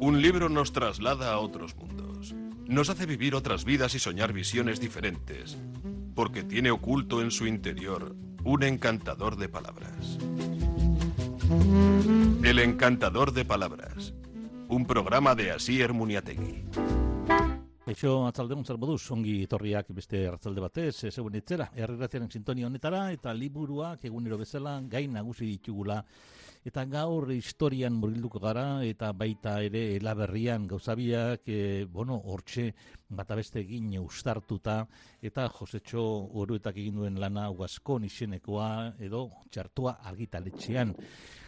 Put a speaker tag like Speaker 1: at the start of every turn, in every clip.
Speaker 1: Un libro nos traslada a otros mundos. Nos hace vivir otras vidas y soñar visiones diferentes, porque tiene oculto en su interior un encantador de palabras. El encantador de palabras. Un programa de Asier Muniategui.
Speaker 2: Eixo atzaldeon zer moduz, ongi etorriak beste arratzalde batez, ez egun itzera, erriraziaren sintonia honetara, eta liburuak egunero bezala gain nagusi ditugula. Eta gaur historian murgilduko gara, eta baita ere elaberrian gauzabiak, e, bueno, hortxe bata beste egin ustartuta, eta Josetxo Oruetak egin duen lana Huaskon izenekoa, edo txartua argitaletxean.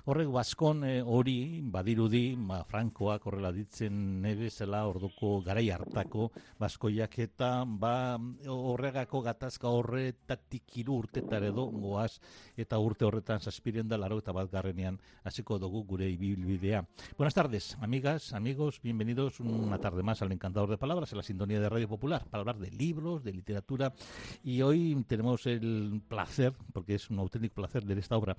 Speaker 2: Horrek baskon eh, hori badirudi, ba, Frankoak horrela ditzen nebezela orduko garai hartako baskoiak eta ba, horregako gatazka horretatik iru urtetar edo goaz eta urte horretan zazpiren da laro eta bat garrenean hasiko dugu gure ibilbidea. Buenas tardes, amigas, amigos, bienvenidos una tarde más al Encantador de Palabras, en la sintonía de Radio Popular, para hablar de libros, de literatura y hoy tenemos el placer, porque es un auténtico placer de esta obra,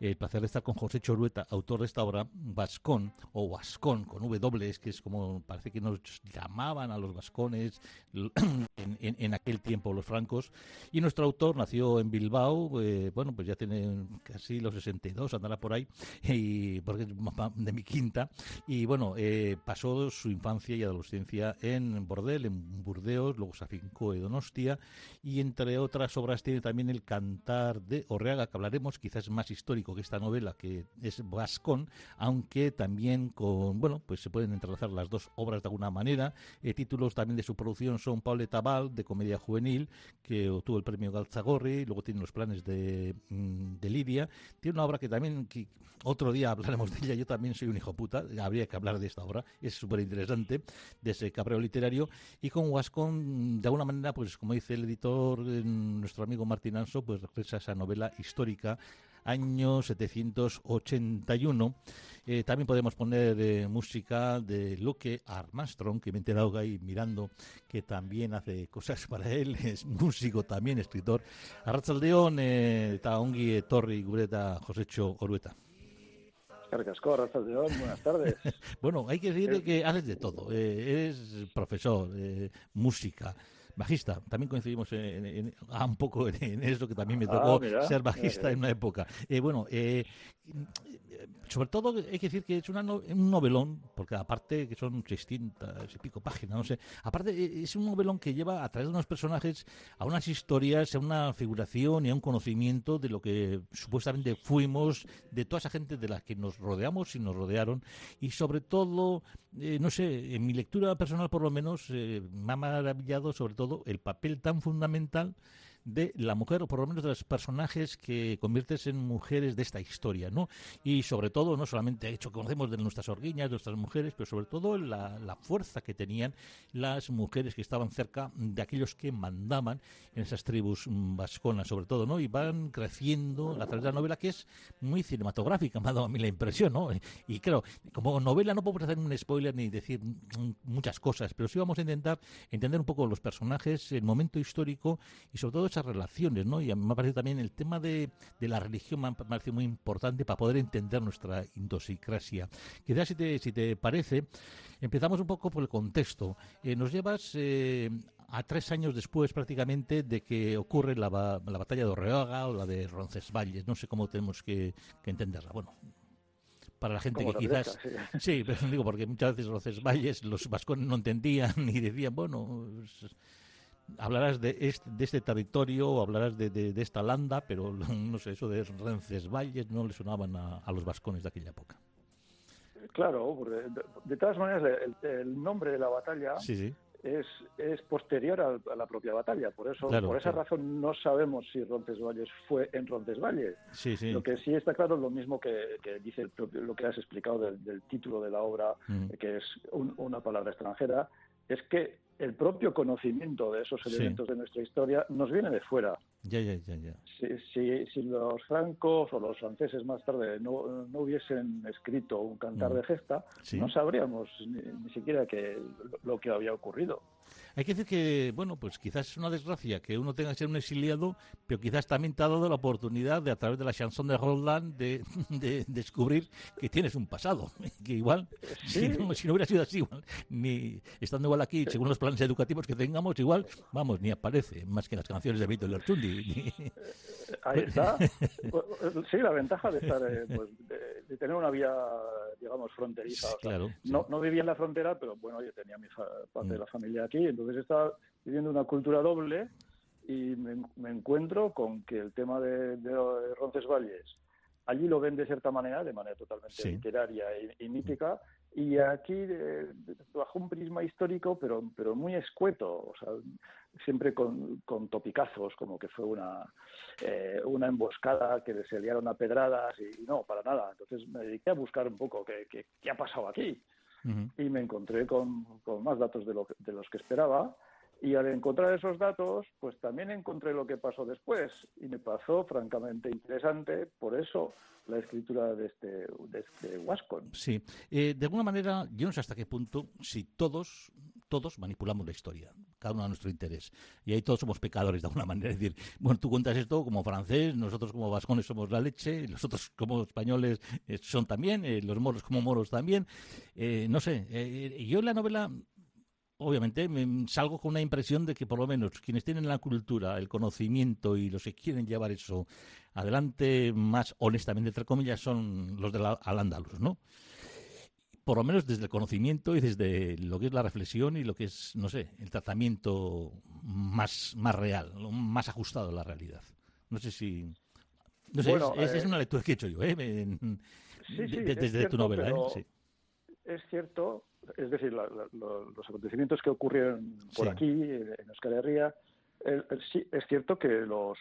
Speaker 2: el placer de estar con José Chorueta, autor de esta obra, Vascón, o Vascón, con W, que es como parece que nos llamaban a los vascones en, en, aquel tiempo los francos. Y nuestro autor nació en Bilbao, eh, bueno, pues ya tiene casi los 62, andará por ahí, y, porque es de mi quinta. Y bueno, eh, pasó su infancia y adolescencia en Bordel, en Burdeos, luego se afincó en Donostia, y entre otras obras tiene también el Cantar de Orreaga, que hablaremos, quizás más histórico que esta novela, que es Vascón, aunque también con, bueno, pues se pueden entrelazar las dos obras de alguna manera. Eh, títulos también de su producción son Pauleta Tabal, de comedia juvenil, que obtuvo el premio Galzagorri, luego tiene los planes de, mm, de Lidia. Tiene una obra que también, que otro día hablaremos de ella, yo también soy un hijo puta, habría que hablar de esta obra, es súper interesante, de ese cabreo literario. Y con Vascón, de alguna manera, pues como dice el editor, eh, nuestro amigo Martín Anso, pues regresa esa novela histórica año 781. Eh, también podemos poner eh, música de Luke Armstrong, que me he enterado ahí mirando, que también hace cosas para él, es músico también, escritor. Arratzaldeon, eh, eta ongi etorri gureta Josecho Orueta.
Speaker 3: Carcasco, Arratzaldeón, buenas tardes.
Speaker 2: bueno, hay que decir que haces de todo. Eh, eres profesor, eh, música, bajista. También coincidimos en, en, ah, un poco en, eso, que también me ah, tocó ser bajista en una época. Eh, bueno, eh, sobre todo hay que decir que es una un novelón, porque aparte que son 600 y pico páginas, no sé, aparte e, es un novelón que lleva a través de unos personajes a unas historias, a una figuración y a un conocimiento de lo que supuestamente fuimos, de toda esa gente de la que nos rodeamos y nos rodearon, y sobre todo, eh, no sé, en mi lectura personal por lo menos, eh, me ha maravillado sobre todo el papel tan fundamental de la mujer, o por lo menos de los personajes que conviertes en mujeres de esta historia, ¿no? Y sobre todo, no solamente hecho que conocemos de nuestras orguiñas, de nuestras mujeres, pero sobre todo la, la, fuerza que tenían las mujeres que estaban cerca de aquellos que mandaban en esas tribus vasconas, sobre todo, ¿no? Y van creciendo a través de la novela, que es muy cinematográfica, me ha dado a mí la impresión, ¿no? Y claro, como novela no podemos hacer un spoiler ni decir muchas cosas, pero sí vamos a intentar entender un poco los personajes, el momento histórico y sobre todo esa relaciones, ¿no? Y a mí me parece también el tema de, de la religión me parece muy importante para poder entender nuestra indosicrasia. Quizás si te, si te parece, empezamos un poco por el contexto. Eh, nos llevas eh, a tres años después prácticamente de que ocurre la, la batalla de Orreaga o la de Roncesvalles. No sé cómo tenemos que, que entenderla. Bueno, para la gente que quizás sí. pero digo porque muchas veces Roncesvalles los vascones no entendían y decían bueno hablarás de este, de este territorio hablarás de, de, de, esta landa, pero no sé, eso de Rencesvalles no le sonaban a, a los vascones de aquella época.
Speaker 3: Claro, de, todas maneras el, el, nombre de la batalla
Speaker 2: sí, sí.
Speaker 3: Es, es posterior a, la propia batalla, por eso
Speaker 2: claro,
Speaker 3: por esa
Speaker 2: claro.
Speaker 3: razón no sabemos si Roncesvalles fue en Roncesvalles.
Speaker 2: Sí.
Speaker 3: Lo que sí está claro es lo mismo que, que dice el propio, lo que has explicado del, del título de la obra,
Speaker 2: Mm.
Speaker 3: que es un, una palabra extranjera, es que el propio conocimiento de esos elementos
Speaker 2: Sí.
Speaker 3: de nuestra historia nos viene de fuera.
Speaker 2: Ya, ya, ya, ya.
Speaker 3: Si, si, si los francos o los franceses más tarde no, no hubiesen escrito un cantar
Speaker 2: Mm.
Speaker 3: de gesta,
Speaker 2: Sí.
Speaker 3: no sabríamos ni, ni siquiera que, lo que había ocurrido.
Speaker 2: Hay que decir que, bueno, pues quizás es una desgracia que uno tenga que ser un exiliado, pero quizás también te ha dado la oportunidad de, a través de la chanson de Roland, de, descubrir que tienes un pasado. Que igual, si, no, hubiera sido así, igual, ni estando igual aquí, según los planes educativos que tengamos, igual, vamos, ni aparece, más que las canciones de Vito Lerchundi.
Speaker 3: Ahí está. sí, la ventaja de estar, eh, pues, de, tener una vía, digamos, fronteriza. claro. no, no vivía en la frontera, pero bueno, yo tenía mi parte de mm. la familia aquí, entonces estaba viviendo una cultura doble y me, encuentro con que el tema de, de, Roncesvalles allí lo ven de cierta manera, de manera totalmente literaria y, mítica, y aquí bajo un prisma histórico, pero, pero muy escueto, o sea, siempre con, con topicazos, como que fue una, eh, una emboscada que se liaron a pedradas, y, no, para nada. Entonces me dediqué a buscar un poco qué, qué, qué ha pasado aquí. Y me encontré con, más datos de, de los que esperaba. Y al encontrar esos datos, pues también encontré lo que pasó después y me pasó francamente interesante, por eso la escritura de este, de este Wascon.
Speaker 2: Sí, eh, de alguna manera, yo no sé hasta qué punto, si todos, todos manipulamos la historia, cada uno a nuestro interés. Y ahí todos somos pecadores de alguna manera. Es decir, bueno, tú cuentas esto como francés, nosotros como vascones somos la leche, los otros como españoles eh, son también, eh, los moros como moros también. no sé, yo en la novela obviamente me salgo con una impresión de que por lo menos quienes tienen la cultura, el conocimiento y los que quieren llevar eso adelante más honestamente, entre comillas, son los de la, al andaluz, ¿no? Por lo menos desde el conocimiento y desde lo que es la reflexión y lo que es, no sé, el tratamiento más, más real, más ajustado a la realidad. No sé si... No sé, es, es, eh, una lectura que he hecho yo, ¿eh? desde tu novela, ¿eh?
Speaker 3: Es cierto es decir, los acontecimientos que ocurrieron por aquí, en Euskal Herria, sí, es cierto que los,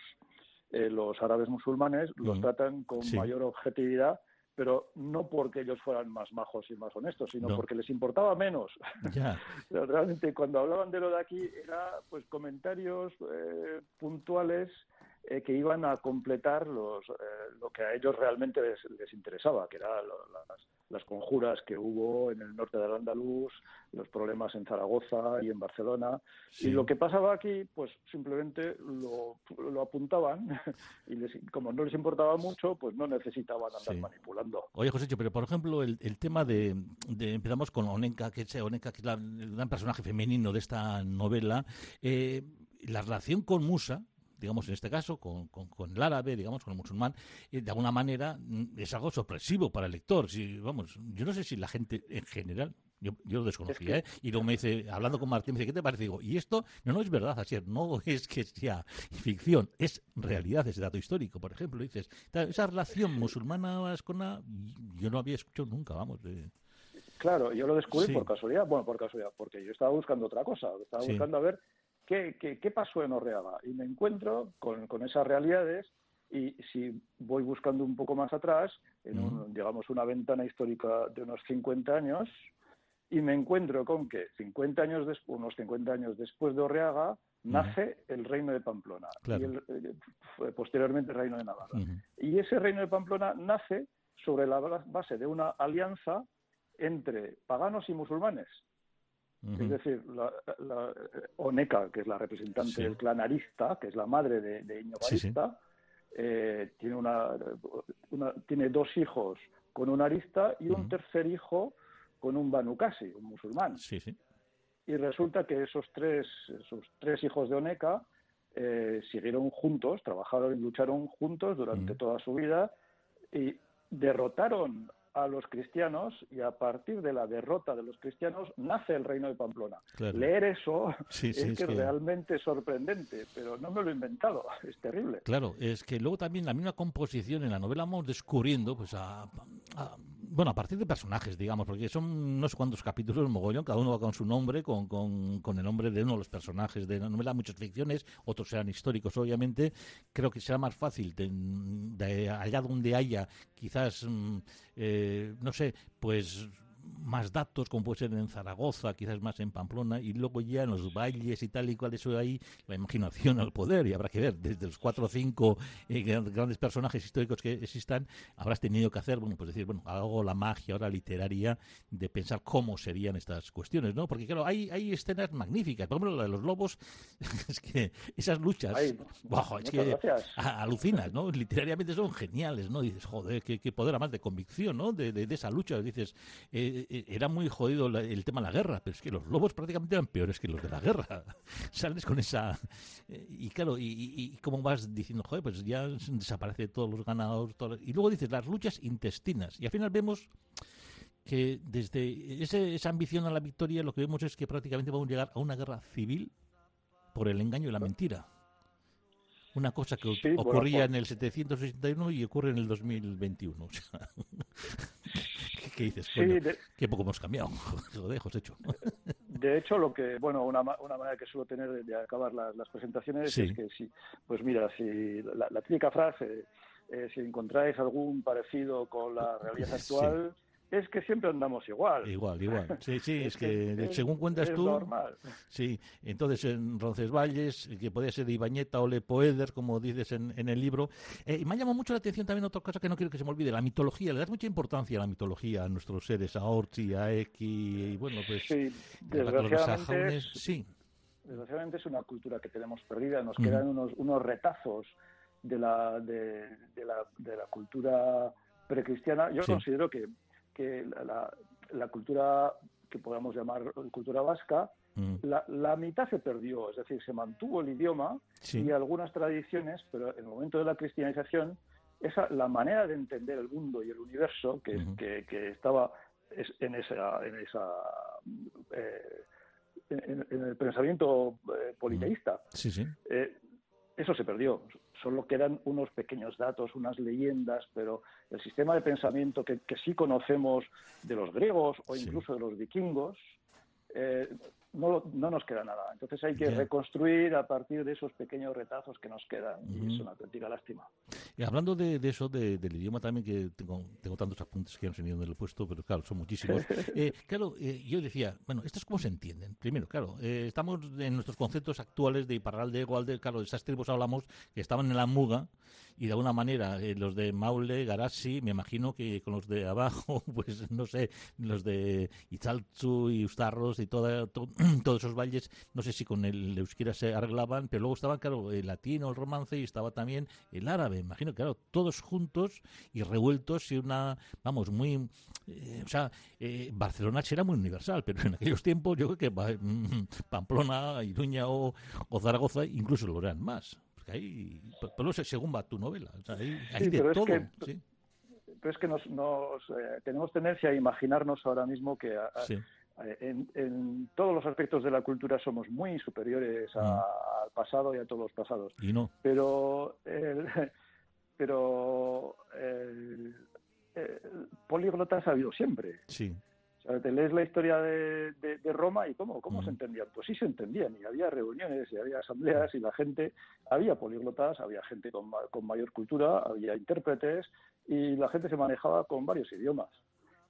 Speaker 3: eh, los árabes musulmanes los tratan con mayor objetividad, pero no porque ellos fueran más majos y más honestos, sino porque les importaba menos. Realmente cuando hablaban de lo de aquí era pues comentarios eh, puntuales eh, que iban a completar los, lo que a ellos realmente les, les interesaba, que eran las, las conjuras que hubo en el norte del Andaluz, los problemas en Zaragoza y en Barcelona. Y lo que pasaba aquí, pues simplemente lo, lo apuntaban y como no les importaba mucho, pues no necesitaban andar manipulando.
Speaker 2: Oye, José, pero por ejemplo, el, el tema de, Empezamos con Onenka, que es, Onenka, que es el gran personaje femenino de esta novela. Eh, la relación con Musa, digamos en este caso, con, con, el árabe, digamos, con el musulmán, eh, de alguna manera mm, es algo sorpresivo para el lector. Si, vamos, yo no sé si la gente en general, yo, yo lo desconocía, ¿eh? y luego me dice, hablando con Martín, me dice, ¿qué te parece? Digo, y esto no, no es verdad, así no es que sea ficción, es realidad, ese dato histórico, por ejemplo. Dices, esa relación musulmana-vascona, yo no había escuchado nunca, vamos.
Speaker 3: Claro, yo lo descubrí por casualidad, bueno, por casualidad, porque yo estaba buscando otra cosa, estaba buscando a ver ¿qué, qué, pasó en Orreaga? Y me encuentro con, con, esas realidades y si voy buscando un poco más atrás, en digamos una ventana histórica de unos 50 años, y me encuentro con que 50 años unos 50 años después de Orreaga, nace el reino de Pamplona y eh, posteriormente el reino de Navarra. Y ese reino de Pamplona nace sobre la base de una alianza entre paganos y musulmanes. Es decir, la, Oneca, que es la representante del clan Arista, que es la madre de, de Arista, eh, tiene, una, tiene dos hijos con un Arista y un tercer hijo con un Banukasi, un musulmán. Y resulta que esos tres, esos tres hijos de Oneca eh, siguieron juntos, trabajaron y lucharon juntos durante toda su vida y derrotaron a los cristianos y a partir de la derrota de los cristianos nace el reino de Pamplona. Leer eso es que realmente sorprendente, pero no me lo he inventado, es terrible.
Speaker 2: Claro, es que luego también la misma composición en la novela vamos descubriendo pues a bueno, a partir de personajes, digamos, porque son no sé cuántos capítulos, mogollón, cada uno va con su nombre, con, con, el nombre de uno de los personajes de la novela, muchas ficciones, otros serán históricos, obviamente. Creo que será más fácil de, allá donde haya, quizás, mm, eh, no sé, pues más datos, como puede ser en Zaragoza, quizás más en Pamplona, y luego ya en los valles y tal y cual, eso ahí, la imaginación al poder, y habrá que ver, desde los cuatro o cinco eh, grandes personajes históricos que existan, habrás tenido que hacer, bueno, pues decir, bueno, hago la magia ahora literaria de pensar cómo serían estas cuestiones, ¿no? Porque claro, hay, hay escenas magníficas, por ejemplo, la de los lobos, es que esas luchas, es que alucinas, ¿no? Literariamente son geniales, ¿no? Dices, joder, qué, poder además de convicción, ¿no? De, de, esa lucha, dices, eh, era muy jodido el tema de la guerra, pero es que los lobos prácticamente eran peores que los de la guerra. Sales con esa... Eh, y claro, y, cómo vas diciendo, joder, pues ya desaparece todos los ganados, y luego dices, las luchas intestinas, y al final vemos que desde esa ambición a la victoria lo que vemos es que prácticamente vamos a llegar a una guerra civil por el engaño y la mentira. Una cosa que ocurría en el 761 y ocurre en el 2021. ¿Qué, dices? qué poco hemos cambiado. lo dejo hecho.
Speaker 3: De hecho, lo que, bueno, una, una manera que suelo tener de, acabar las, presentaciones es que si, pues mira, si la, típica frase, eh, si encontráis algún parecido con la realidad actual, es que siempre andamos igual.
Speaker 2: Igual, igual. Sí, sí, es, que, según cuentas tú.
Speaker 3: Normal.
Speaker 2: Sí, entonces en Roncesvalles, que podía ser Ibañeta o Lepoeder, como dices en, en el libro. Eh, y me ha llamado mucho la atención también otra cosa que no quiero que se me olvide: la mitología. Le das mucha importancia a la mitología, a nuestros seres, a Orchi, a Eki, y bueno, pues.
Speaker 3: Sí, desgraciadamente. sí. Desgraciadamente es una cultura que tenemos perdida. Nos quedan unos, unos retazos de la, de, la, de la cultura precristiana. Yo considero que que la, cultura que podamos llamar cultura vasca, mm. la, mitad se perdió, es decir, se mantuvo el idioma y algunas tradiciones, pero en el momento de la cristianización, esa, la manera de entender el mundo y el universo que, que, estaba en esa, en esa eh, en, el pensamiento eh, politeísta, eh, eso se perdió solo quedan unos pequeños datos, unas leyendas, pero el sistema de pensamiento que, sí conocemos de los griegos o incluso de los vikingos, eh, no, no, nos queda nada. Entonces hay que reconstruir a partir de esos pequeños retazos que nos quedan. Y es una auténtica lástima.
Speaker 2: Y hablando de, eso, del idioma también, que tengo, tengo tantos apuntes que han salido en el puesto, pero claro, son muchísimos. Eh, claro, eh, yo decía, bueno, ¿estos cómo se entienden? Primero, claro, eh, estamos en nuestros conceptos actuales de Iparralde, Gualde, claro, de esas tribus hablamos que estaban en la muga y de alguna manera los de Maule, Garasi, me imagino que con los de abajo, pues no sé, los de Itzaltzu y Ustarros y toda, todos esos valles, no sé si con el euskera se arreglaban, pero luego estaba, claro, el latino, el romance y estaba también el árabe, imagino, claro, todos juntos y revueltos y una, vamos, muy, eh, o sea, eh, Barcelona era muy universal, pero en aquellos tiempos yo creo que mm, Pamplona, Iruña o, Zaragoza incluso lo eran más. Porque ahí, pero según va tu novela, hay, de todo.
Speaker 3: pero es que nos, eh, tenemos tendencia a imaginarnos ahora mismo que en, todos los aspectos de la cultura somos muy superiores mm. al pasado y a todos los pasados.
Speaker 2: Y no.
Speaker 3: Pero, pero el, políglotas ha habido siempre.
Speaker 2: Sí.
Speaker 3: te lees la historia de, Roma y cómo, cómo se mm. entendían. Pues sí se entendían y había reuniones y había asambleas y la gente, había políglotas, había gente con, con mayor cultura, había intérpretes y la gente se manejaba con varios idiomas.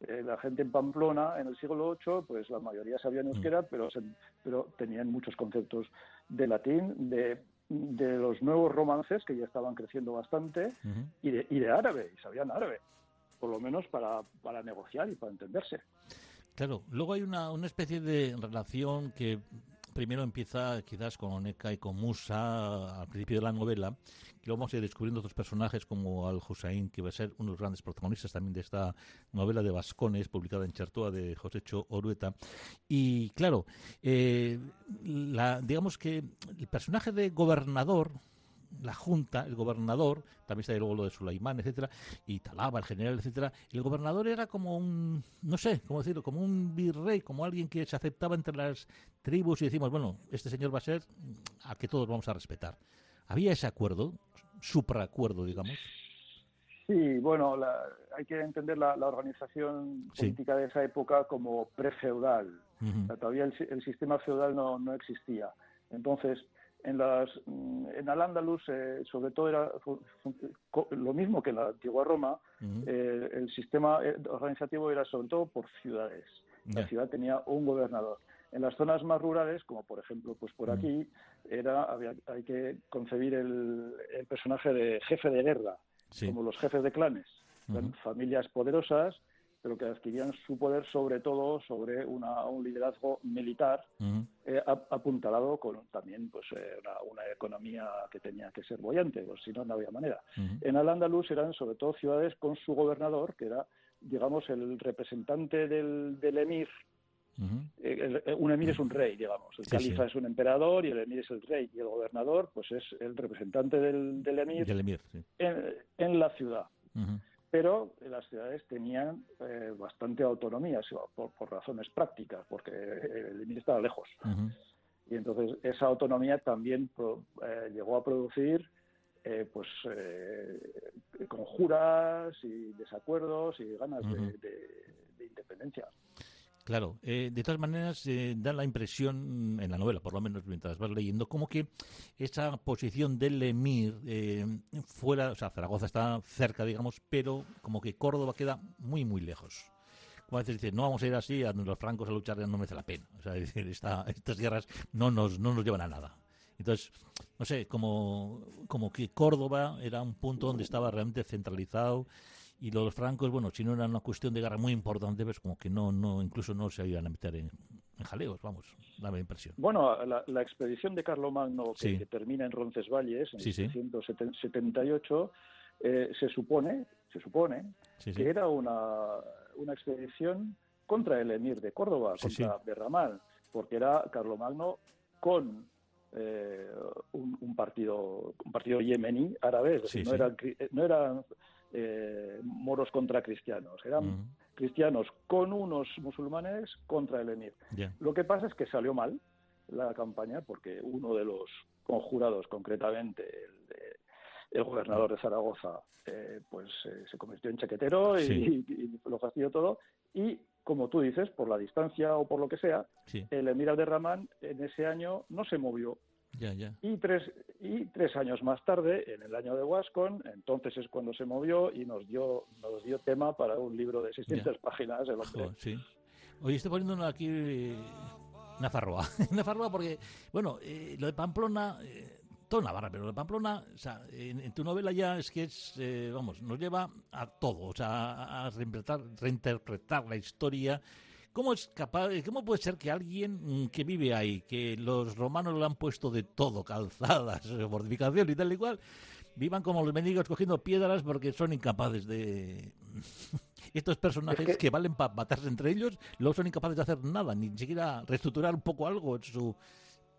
Speaker 3: Eh, la gente en Pamplona en el siglo VIII, pues la mayoría sabían euskera, mm. pero, pero tenían muchos conceptos de latín, de, de, los nuevos romances que ya estaban creciendo bastante y, de, y de árabe, y sabían árabe, por lo menos para, para negociar y para entenderse.
Speaker 2: Claro, luego hay una, una especie de relación que primero empieza quizás con Oneca y con Musa al principio de la novela, que vamos a ir descubriendo otros personajes como Al Hussein, que va a ser uno de los grandes protagonistas también de esta novela de Vascones, publicada en Chartoa de Josécho Orueta. Y claro, eh, la, digamos que el personaje de gobernador la Junta, el gobernador, también está luego lo de Sulaimán, etcétera, y Talaba, el general, etcétera. El gobernador era como un, no sé, cómo decirlo, como un virrey, como alguien que se aceptaba entre las tribus y decimos, bueno, este señor va a ser a que todos vamos a respetar. ¿Había ese acuerdo, supraacuerdo, digamos?
Speaker 3: Sí, bueno, hay que entender la, organización política de esa época como prefeudal. Todavía el, sistema feudal no, no existía. Entonces, en las en Al-Ándalus sobre todo era lo mismo que en la antigua Roma el sistema organizativo era sobre todo por ciudades. La ciudad tenía un gobernador. En las zonas más rurales, como por ejemplo, pues por aquí, era había, hay que concebir el, personaje de jefe de guerra, como los jefes de clanes, familias poderosas, pero que adquirían su poder sobre todo sobre una, un liderazgo militar eh, apuntalado con también pues eh, una, economía que tenía que ser bollante, pues si no, no había manera. En Al-Ándalus eran sobre todo ciudades con su gobernador, que era, digamos, el representante del, del emir eh, un emir es un rey, digamos. El califa es un emperador y el emir es el rey. Y el gobernador, pues es el representante del, emir, en, la ciudad. Pero las ciudades tenían eh, bastante autonomía por, razones prácticas, porque el emir estaba lejos. Y entonces esa autonomía también eh, llegó a producir pues conjuras y desacuerdos y ganas de independencia.
Speaker 2: Claro, eh, de todas maneras eh, da la impresión en la novela, por lo menos mientras vas leyendo, como que esa posición del emir eh, fuera, o sea, Zaragoza está cerca, digamos, pero como que Córdoba queda muy, muy lejos. Como a veces dice, no vamos a ir así a los francos a luchar, no merece la pena. O sea, estas guerras no nos, no nos llevan a nada. Entonces, no sé, como, como que Córdoba era un punto donde estaba realmente centralizado y los francos, bueno, si no era una cuestión de guerra muy importante, pues como que no, no incluso no se iban a meter en, jaleos, vamos, dame impresión.
Speaker 3: Bueno, la, expedición de Carlomagno que, que, termina en Roncesvalles en 1678 eh, se supone, se supone que era una, una expedición contra el emir de Córdoba, contra Berramal, porque era Carlomagno con eh, un, partido un partido yemení árabe, es decir, no, eran, no eran eh, moros contra cristianos, eran cristianos con unos musulmanes contra el emir. Lo que pasa es que salió mal la campaña porque uno de los conjurados, concretamente el, gobernador de Zaragoza, eh, pues eh, se convirtió en chaquetero y, lo fastidió todo. Y como tú dices, por la distancia o por lo que sea, el emir Abderramán en ese año no se movió y, tres, y tres años más tarde, en el año de Wascon, entonces es cuando se movió y nos dio, nos dio tema para un libro de 600 páginas. El
Speaker 2: sí. Hoy estoy poniendo aquí eh. Nafarroa porque, bueno, eh, lo de Pamplona... Eh, todo Navarra, pero lo de Pamplona, o sea, en, tu novela ya es que es, eh, vamos, nos lleva a todo, o sea, a reinterpretar, reinterpretar la historia, ¿Cómo es capaz, cómo puede ser que alguien que vive ahí, que los romanos le han puesto de todo, calzadas, fortificación y tal y cual, vivan como los mendigos cogiendo piedras porque son incapaces de... Estos personajes que... valen para matarse entre ellos, luego son incapaces de hacer nada, ni siquiera reestructurar un poco algo en su...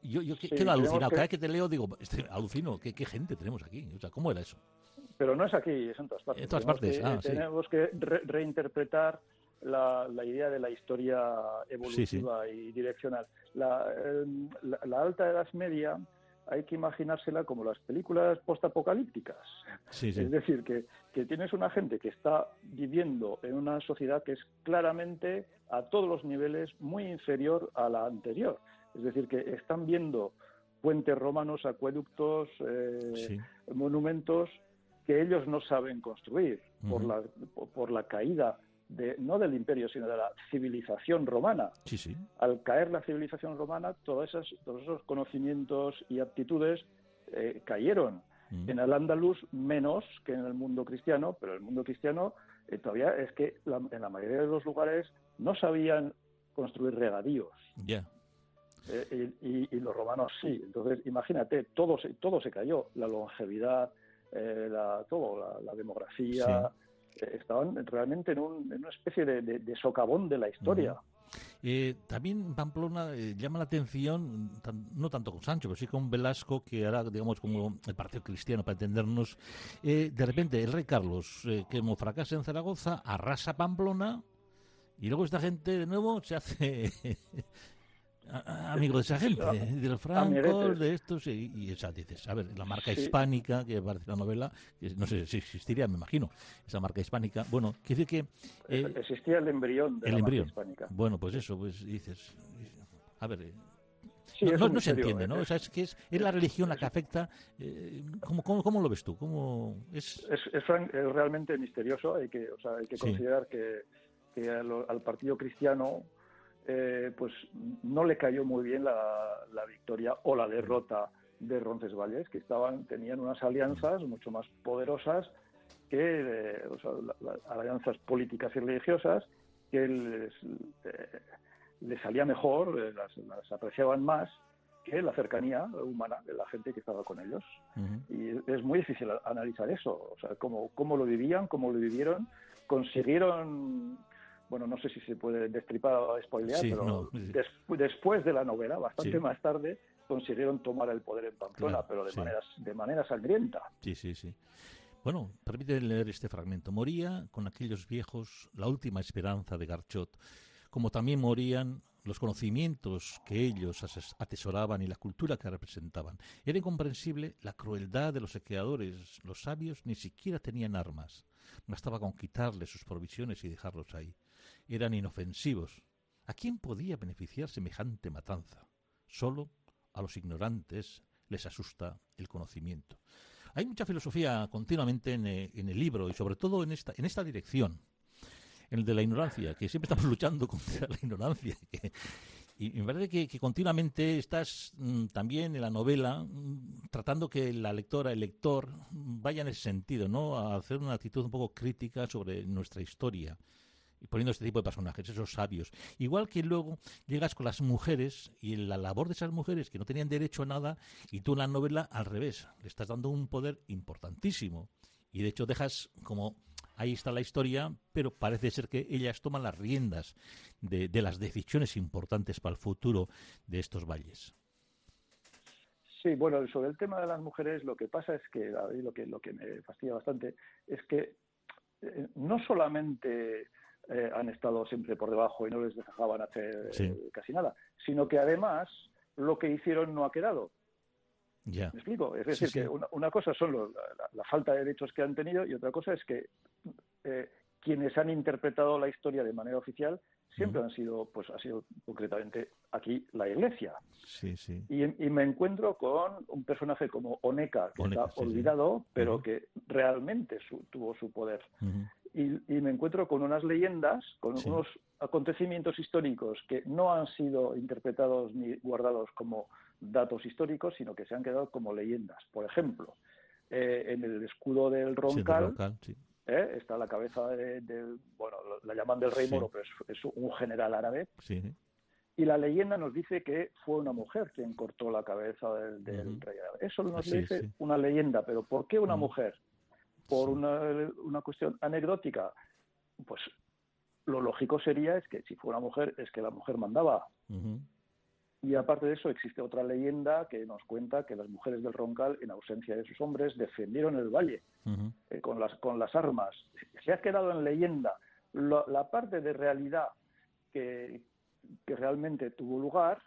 Speaker 2: Yo, yo quedo alucinado. Cada vez que te leo digo, este, alucino, ¿qué, gente tenemos aquí? O sea, ¿cómo era eso?
Speaker 3: Pero no es aquí, es en todas partes.
Speaker 2: En todas partes, ah,
Speaker 3: Tenemos que reinterpretar la, idea de la historia evolutiva y direccional. La, la, alta edad media hay que imaginársela como las películas postapocalípticas. es decir, que, que, tienes una gente que está viviendo en una sociedad que es claramente a todos los niveles muy inferior a la anterior. Es decir, que están viendo puentes romanos, acueductos, eh, monumentos que ellos no saben construir por, la, por la caída no del imperio, sino de la civilización romana. Al caer la civilización romana, todos esos, todos esos conocimientos y aptitudes eh, cayeron. Mm. En el andaluz menos que en el mundo cristiano, pero el mundo cristiano eh, todavía es que en la mayoría de los lugares no sabían construir regadíos. Eh, y, los romanos sí. Entonces, imagínate, todo se, todo se cayó. La longevidad, la, todo, la, demografía, estaban realmente en, una especie de, socavón de la historia.
Speaker 2: Eh, también Pamplona eh, llama la atención, no tanto con Sancho, pero sí con Velasco, que ahora, digamos, como el Partido Cristiano, para entendernos, eh, de repente el rey Carlos, que como fracasa en Zaragoza, arrasa Pamplona, y luego esta gente de nuevo se hace amigo de esa gente, de los francos, de estos, y, y esa, dices, a ver, la marca hispánica, que aparece en la novela, que no sé si existiría, me imagino, esa marca hispánica, bueno, quiere decir
Speaker 3: que... Eh, Existía el embrión de
Speaker 2: el
Speaker 3: la
Speaker 2: embrión.
Speaker 3: Marca hispánica.
Speaker 2: Bueno, pues eso, pues dices, a ver, eh, no, se entiende, ¿no? ¿eh? O sea, es que es, la religión la que afecta. Eh, ¿cómo, cómo, lo ves tú? ¿Cómo
Speaker 3: es... Es, realmente misterioso. Hay que, o sea, hay que considerar que, que al, partido cristiano eh, pues no le cayó muy bien la, la victoria o la derrota de Roncesvalles, que estaban tenían unas alianzas mucho más poderosas que eh, las alianzas políticas y religiosas que les, eh, salía mejor, eh, las, apreciaban más que la cercanía humana de la gente que estaba con ellos. Y es muy difícil analizar eso, o sea, cómo, cómo lo vivían, cómo lo vivieron, consiguieron bueno, no sé si se puede destripar o spoilear, pero después de la novela, bastante más tarde, consiguieron tomar el poder en Pamplona, pero de, manera, de manera sangrienta.
Speaker 2: Sí, sí, sí. Bueno, permíteme leer este fragmento. Moría con aquellos viejos la última esperanza de Garchot, como también morían los conocimientos que ellos atesoraban y la cultura que representaban. Era incomprensible la crueldad de los saqueadores. Los sabios ni siquiera tenían armas. Bastaba con quitarles sus provisiones y dejarlos ahí. Eran inofensivos. ¿A quién podía beneficiar semejante matanza? Solo a los ignorantes les asusta el conocimiento. Hay mucha filosofía continuamente eh, en, el libro y sobre todo en esta, en esta dirección, en el de la ignorancia, que siempre estamos luchando contra la ignorancia. y me parece que, continuamente estás mm, también en la novela mm, tratando que la lectora, el lector, vaya en ese sentido, ¿no? A hacer una actitud un poco crítica sobre nuestra historia y poniendo este tipo de personajes, esos sabios. Igual que luego llegas con las mujeres y la labor de esas mujeres que no tenían derecho a nada y tú en la novela al revés, le estás dando un poder importantísimo y de hecho dejas como ahí está la historia, pero parece ser que ellas toman las riendas de, las decisiones importantes para el futuro de estos valles.
Speaker 3: Sí, bueno, sobre el tema de las mujeres, lo que pasa es que, lo que, lo que me fastidia bastante, es que eh, no solamente eh, han estado siempre por debajo y no les dejaban hacer eh, casi nada, sino que además lo que hicieron no ha quedado.
Speaker 2: Ya.
Speaker 3: ¿Me explico? Es decir, que una, cosa son la, falta de derechos que han tenido y otra cosa es que eh, quienes han interpretado la historia de manera oficial siempre han sido, pues ha sido concretamente aquí la Iglesia.
Speaker 2: Sí, sí.
Speaker 3: Y, me encuentro con un personaje como Oneca, que está olvidado, pero que realmente tuvo su poder y, me encuentro con unas leyendas, con unos acontecimientos históricos que no han sido interpretados ni guardados como datos históricos, sino que se han quedado como leyendas. Por ejemplo, eh, en el escudo del Roncal, eh, está la cabeza del, bueno, la llaman del rey moro, pero es, un general árabe. Y la leyenda nos dice que fue una mujer quien cortó la cabeza del, rey árabe. Eso nos dice una leyenda, pero ¿por qué una mujer? Por una, una cuestión anecdótica, pues lo lógico sería es que si fuera mujer, es que la mujer mandaba. Y aparte de eso, existe otra leyenda que nos cuenta que las mujeres del Roncal, en ausencia de sus hombres, defendieron el valle eh, con, las, con las armas. Se ha quedado en leyenda. la parte de realidad que, que realmente tuvo lugar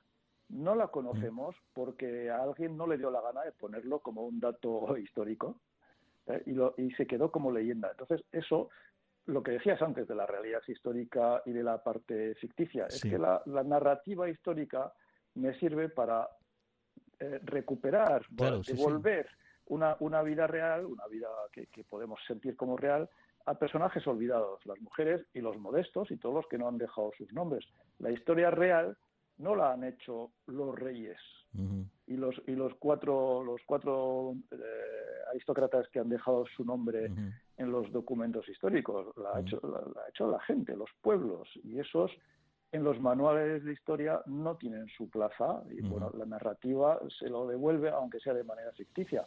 Speaker 3: no la conocemos porque a alguien no le dio la gana de ponerlo como un dato histórico. ¿Eh? y, lo, y se quedó como leyenda. Entonces, eso, lo que decías antes de la realidad histórica y de la parte ficticia, es que la, narrativa histórica me sirve para eh, recuperar, devolver Una, una vida real, una vida que, que podemos sentir como real, a personajes olvidados, las mujeres y los modestos y todos los que no han dejado sus nombres. La historia real no la han hecho los reyes y los y los cuatro los cuatro eh, aristócratas que han dejado su nombre en los documentos históricos. La ha hecho la, ha hecho la gente los pueblos. Y esos en los manuales de historia no tienen su plaza. Y bueno la narrativa se lo devuelve aunque sea de manera ficticia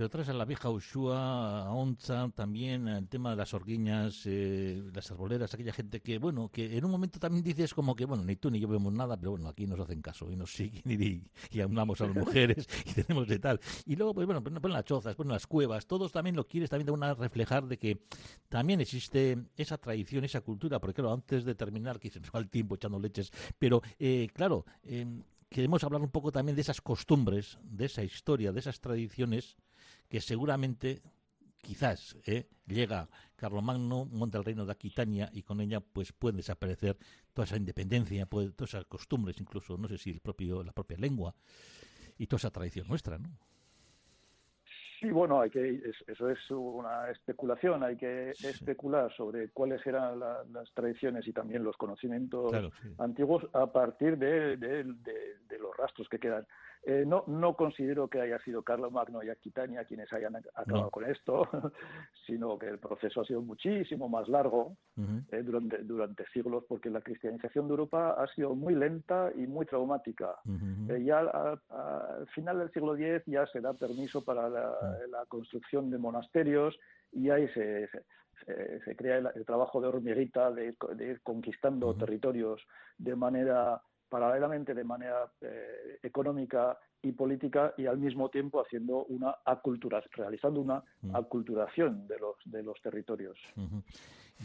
Speaker 2: pero traes a la vieja Ushua, a Onza, también el tema de las orguiñas, eh, las arboleras, aquella gente que, bueno, que en un momento también dices como que, bueno, ni tú ni yo vemos nada, pero bueno, aquí nos hacen caso y nos siguen y, y, aunamos a las mujeres y tenemos de tal. Y luego, pues bueno, ponen las chozas, ponen las cuevas, todos también lo quieres también de una reflejar de que también existe esa tradición, esa cultura, porque claro, antes de terminar, que se nos va el tiempo echando leches, pero eh, claro, eh, queremos hablar un poco también de esas costumbres, de esa historia, de esas tradiciones que seguramente quizás eh, llega Carlomagno monta el reino de Aquitania y con ella pues puede desaparecer toda esa independencia, puede, todas esas costumbres, incluso, no sé si el propio, la propia lengua y toda esa tradición nuestra, ¿no?
Speaker 3: Sí, bueno, hay que eso es una especulación. Hay que especular sobre cuáles eran las tradiciones y también los conocimientos antiguos a partir de, los rastros que quedan. Eh, no, no considero que haya sido Carlos Magno y Aquitania quienes hayan acabado con esto, sino que el proceso ha sido muchísimo más largo eh, durante, durante siglos, porque la cristianización de Europa ha sido muy lenta y muy traumática. Eh, ya al, final del siglo X ya se da permiso para la, construcción de monasterios y ahí se, se, crea el, trabajo de hormiguita de, ir conquistando territorios de manera paralelamente de manera eh, económica y política y al mismo tiempo haciendo una aculturación, realizando una mm. aculturación de los de los territorios.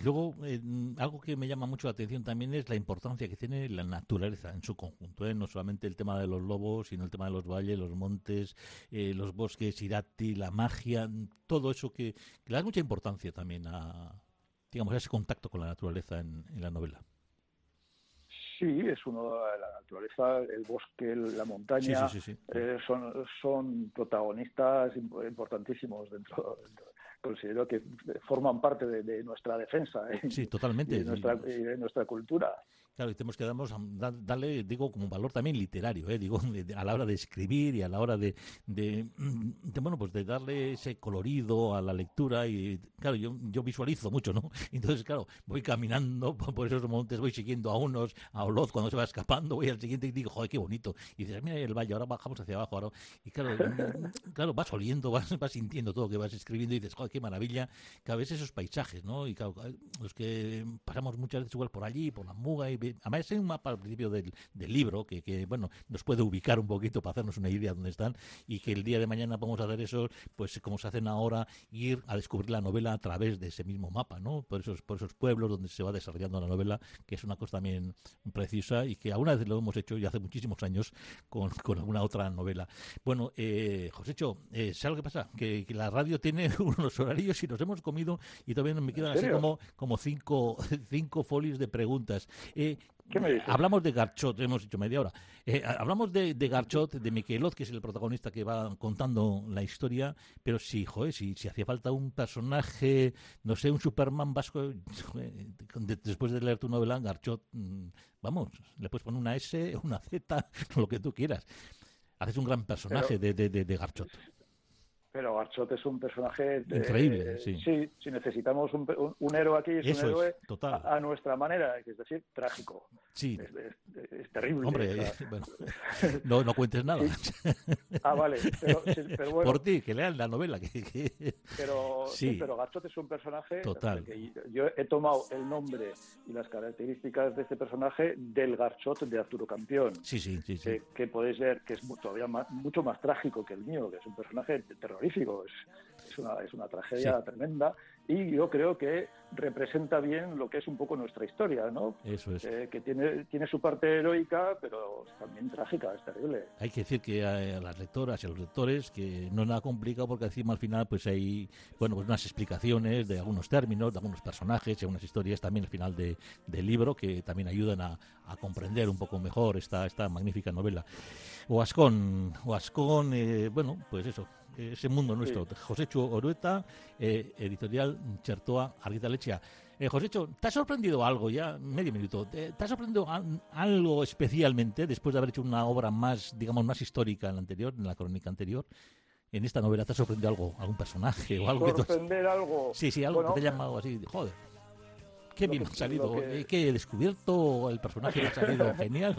Speaker 2: Luego, eh, algo que me llama mucho la atención también es la importancia que tiene la naturaleza en su conjunto, ¿eh? no solamente el tema de los lobos, sino el tema de los valles, los montes, los bosques, Irati, la magia, todo eso que, le da mucha importancia también a, digamos, a ese contacto con la naturaleza en la novela.
Speaker 3: Sí, es uno la naturaleza, el bosque, la montaña, eh, son, son protagonistas importantísimos dentro, considero que forman parte de, nuestra defensa
Speaker 2: ¿eh? sí, totalmente.
Speaker 3: y de nuestra cultura.
Speaker 2: Claro, y tenemos que darnos, darle, digo, como valor también literario, ¿eh? digo, a la hora de escribir y a la hora de, de, bueno, pues de darle ese colorido a la lectura y, claro, yo, yo visualizo mucho, ¿no? Entonces, claro, voy caminando por esos montes, voy siguiendo a unos, a Oloz cuando se va escapando, voy al siguiente y digo, joder, qué bonito. Y dices, mira el valle, ahora bajamos hacia abajo, ahora, y claro, claro, vas oliendo, vas, vas sintiendo todo lo que vas escribiendo y dices, joder, qué maravilla, que a veces esos paisajes, ¿no? Y claro, los que pasamos muchas veces igual por allí, por la muga y además hay un mapa al principio del, libro que, que, bueno, nos puede ubicar un poquito para hacernos una idea de dónde están y que el día de mañana podemos hacer eso, pues como se hacen ahora, ir a descubrir la novela a través de ese mismo mapa, ¿no? Por esos, por esos pueblos donde se va desarrollando la novela, que es una cosa también precisa y que alguna vez lo hemos hecho ya hace muchísimos años con, con alguna otra novela. Bueno, eh, Josécho, eh, ¿sabes lo que pasa? Que, la radio tiene unos horarios y nos hemos comido y todavía me quedan así como, como cinco, cinco folios de preguntas. Eh, Hablamos de Garchot, hemos dicho media hora. Eh, hablamos de, de, Garchot, de Miquelot, que es el protagonista que va contando la historia, pero sí, joder, si, si hacía falta un personaje, no sé, un Superman vasco, después de leer tu novela, Garchot, mm, vamos, le puedes poner una S, una Z, lo que tú quieras. Haces un gran personaje de, de, de Garchot.
Speaker 3: Pero Archot es un personaje
Speaker 2: increíble, sí.
Speaker 3: sí. Si necesitamos un, un, héroe aquí, es un héroe A, nuestra manera, es decir, trágico.
Speaker 2: Sí.
Speaker 3: Es, terrible.
Speaker 2: Hombre, bueno, no, no cuentes nada.
Speaker 3: Ah, vale. Pero, bueno,
Speaker 2: Por ti, que lean la novela.
Speaker 3: Pero, sí. pero Garchot es un personaje.
Speaker 2: Total.
Speaker 3: Que yo he tomado el nombre y las características de este personaje del Garchot de Arturo Campión.
Speaker 2: Sí, sí, sí.
Speaker 3: Que, que podéis ver que es todavía mucho más trágico que el mío, que es un personaje terrorífico es, una, es una tragedia tremenda y yo creo que representa bien lo que es un poco nuestra historia, ¿no?
Speaker 2: Eso es.
Speaker 3: Eh, que tiene, tiene su parte heroica, pero también trágica, es terrible.
Speaker 2: Hay que decir que a, las lectoras y a los lectores que no es nada complicado porque encima al final pues hay, bueno, pues unas explicaciones de algunos términos, de algunos personajes y algunas historias también al final de, del libro que también ayudan a, a, comprender un poco mejor esta, esta magnífica novela. Oascón, Oascón, eh, bueno, pues eso, ese mundo nuestro. José Chu Orueta, eh, editorial Chertoa Arguita Lechia. Eh, Josécho, ¿te ha sorprendido algo ya? Medio minuto. ¿Te, ha sorprendido algo especialmente después de haber hecho una obra más, digamos, más histórica en la anterior, en la crónica anterior? En esta novela te ha sorprendido algo, algún personaje o algo
Speaker 3: ¿Sorprender
Speaker 2: que
Speaker 3: algo?
Speaker 2: Sí, sí, algo que te ha llamado así, joder. Qué bien ha salido, que... he descubierto el personaje que ha salido genial.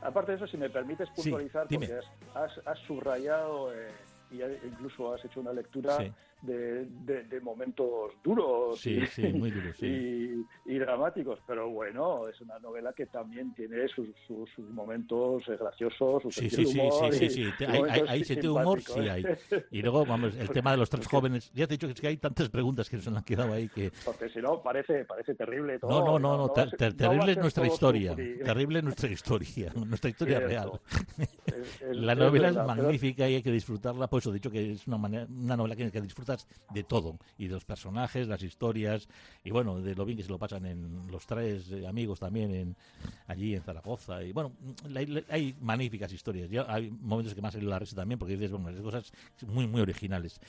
Speaker 3: aparte de eso, si me permites puntualizar, porque has, subrayado eh, y incluso has hecho una lectura de, de, momentos duros,
Speaker 2: y, muy
Speaker 3: y, dramáticos, pero bueno, es una novela que también tiene sus, sus, momentos graciosos, sus
Speaker 2: sí, sí,
Speaker 3: humor
Speaker 2: sí, sí, sí, hay, hay, sentido humor, sí hay. Y luego, vamos, el tema de los tres jóvenes, ya te he dicho que hay tantas preguntas que se nos han quedado ahí que...
Speaker 3: Porque si no, parece, parece terrible todo.
Speaker 2: No, no, no, no, terrible es nuestra historia, terrible es nuestra historia, nuestra historia real. la novela es magnífica y hay que disfrutarla, pues eso, dicho que es una, manera, una novela que, que de todo, y de los personajes, las historias, y bueno, de lo bien que se lo pasan en los tres amigos también en, allí en Zaragoza. Y bueno, hay, magníficas historias. hay momentos que más se la risa también, porque dices, bueno, cosas muy, muy originales.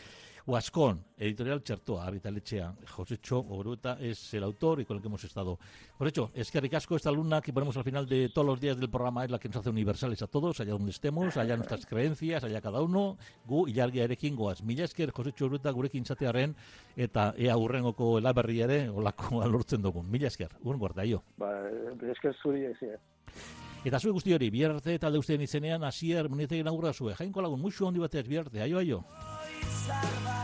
Speaker 2: Huascón, editorial Chertoa, Lechea, José Cho Oruta es el autor y con el que hemos estado. Por hecho, es que Ricasco, esta luna que ponemos al final de todos los días del programa, es la que nos hace universales a todos, allá donde estemos, allá nuestras creencias, allá cada uno, gu ilargia erekin goaz. Mila esker, José Cho Oruta, gurekin zatearen, eta ea urrengoko elaberri ere, olako alortzen dugun. Mila esker, un guarda, jo.
Speaker 3: Ba, esker zuri, ezi,
Speaker 2: Eta zue guzti hori, biharte talde ustean izenean, asier, munietek inaugura zue. Jainko lagun, musu handi batez, biharte, aio, aio. salvar.